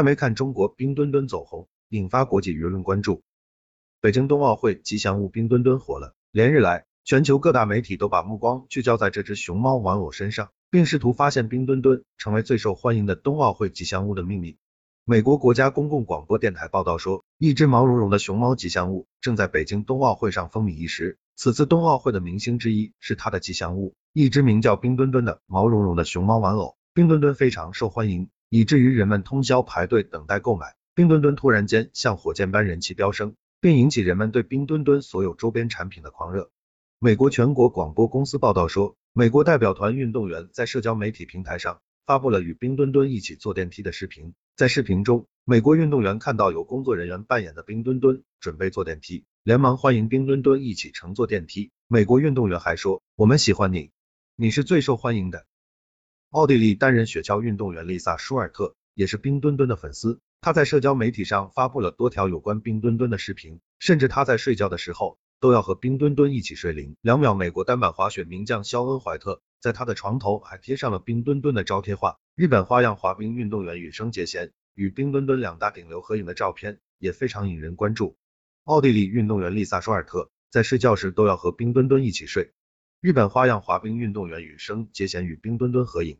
还没看中国冰墩墩走红，引发国际舆论关注。北京冬奥会吉祥物冰墩墩火了，连日来，全球各大媒体都把目光聚焦在这只熊猫玩偶身上，并试图发现冰墩墩成为最受欢迎的冬奥会吉祥物的秘密。美国国家公共广播电台报道说，一只毛茸茸的熊猫吉祥物正在北京冬奥会上风靡一时。此次冬奥会的明星之一是它的吉祥物，一只名叫冰墩墩的毛茸茸的熊猫玩偶。冰墩墩非常受欢迎，以至于人们通宵排队等待购买。冰墩墩突然间像火箭般人气飙升，并引起人们对冰墩墩所有周边产品的狂热。美国全国广播公司报道说，美国代表团运动员在社交媒体平台上发布了与冰墩墩一起坐电梯的视频。在视频中，美国运动员看到有工作人员扮演的冰墩墩准备坐电梯。连忙欢迎冰墩墩一起乘坐电梯。美国运动员还说：“我们喜欢你，你是最受欢迎的。”奥地利单人雪橇运动员丽萨舒尔特也是冰墩墩的粉丝，她在社交媒体上发布了多条有关冰墩墩的视频，甚至她在睡觉的时候都要和冰墩墩一起睡零两秒。美国单板滑雪名将肖恩·怀特在他的床头还贴上了冰墩墩的招贴画。日本花样滑冰运动员羽生结弦与冰墩墩两大顶流合影的照片也非常引人关注。奥地利运动员丽萨·舒尔特在睡觉时都要和冰墩墩一起睡。日本花样滑冰运动员羽生结弦与冰墩墩合影。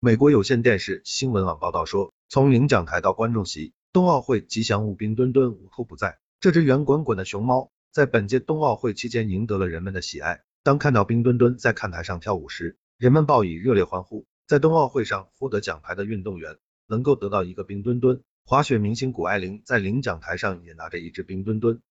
美国有线电视新闻网报道说，从领奖台到观众席，冬奥会吉祥物冰墩墩无处不在。这只圆滚滚的熊猫在本届冬奥会期间赢得了人们的喜爱。当看到冰墩墩在看台上跳舞时，人们报以热烈欢呼。在冬奥会上获得奖牌的运动员能够得到一个冰墩墩。滑雪明星谷爱凌在领奖台上也拿着一只冰墩墩。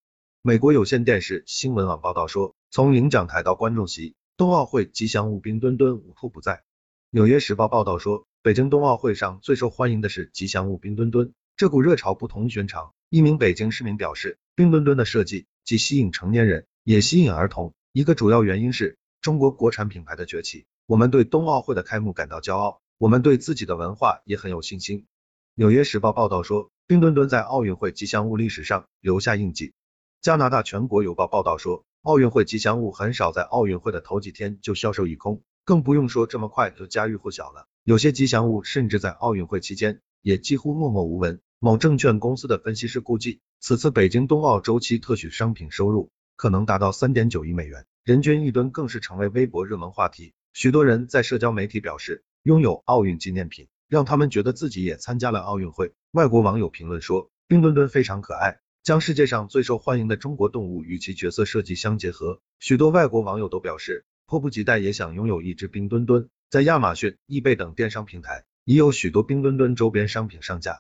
美国有线电视新闻网报道说，从领奖台到观众席，冬奥会吉祥物冰墩墩无处不在。纽约时报报道说，北京冬奥会上最受欢迎的是吉祥物冰墩墩。这股热潮不同寻常。一名北京市民表示，冰墩墩的设计既吸引成年人，也吸引儿童。一个主要原因是中国国产品牌的崛起。我们对冬奥会的开幕感到骄傲，我们对自己的文化也很有信心。纽约时报报道说，冰墩墩在奥运会吉祥物历史上留下印记。加拿大全国邮报报道说，奥运会吉祥物很少在奥运会的头几天就销售一空，更不用说这么快就家喻户晓了。有些吉祥物甚至在奥运会期间也几乎默默无闻。某证券公司的分析师估计，此次北京冬奥周期特许商品收入可能达到三点九亿美元，人均一吨更是成为微博热门话题。许多人在社交媒体表示，拥有奥运纪念品。让他们觉得自己也参加了奥运会。外国网友评论说，冰墩墩非常可爱，将世界上最受欢迎的中国动物与其角色设计相结合。许多外国网友都表示，迫不及待也想拥有一只冰墩墩。在亚马逊、易贝等电商平台，已有许多冰墩墩周边商品上架。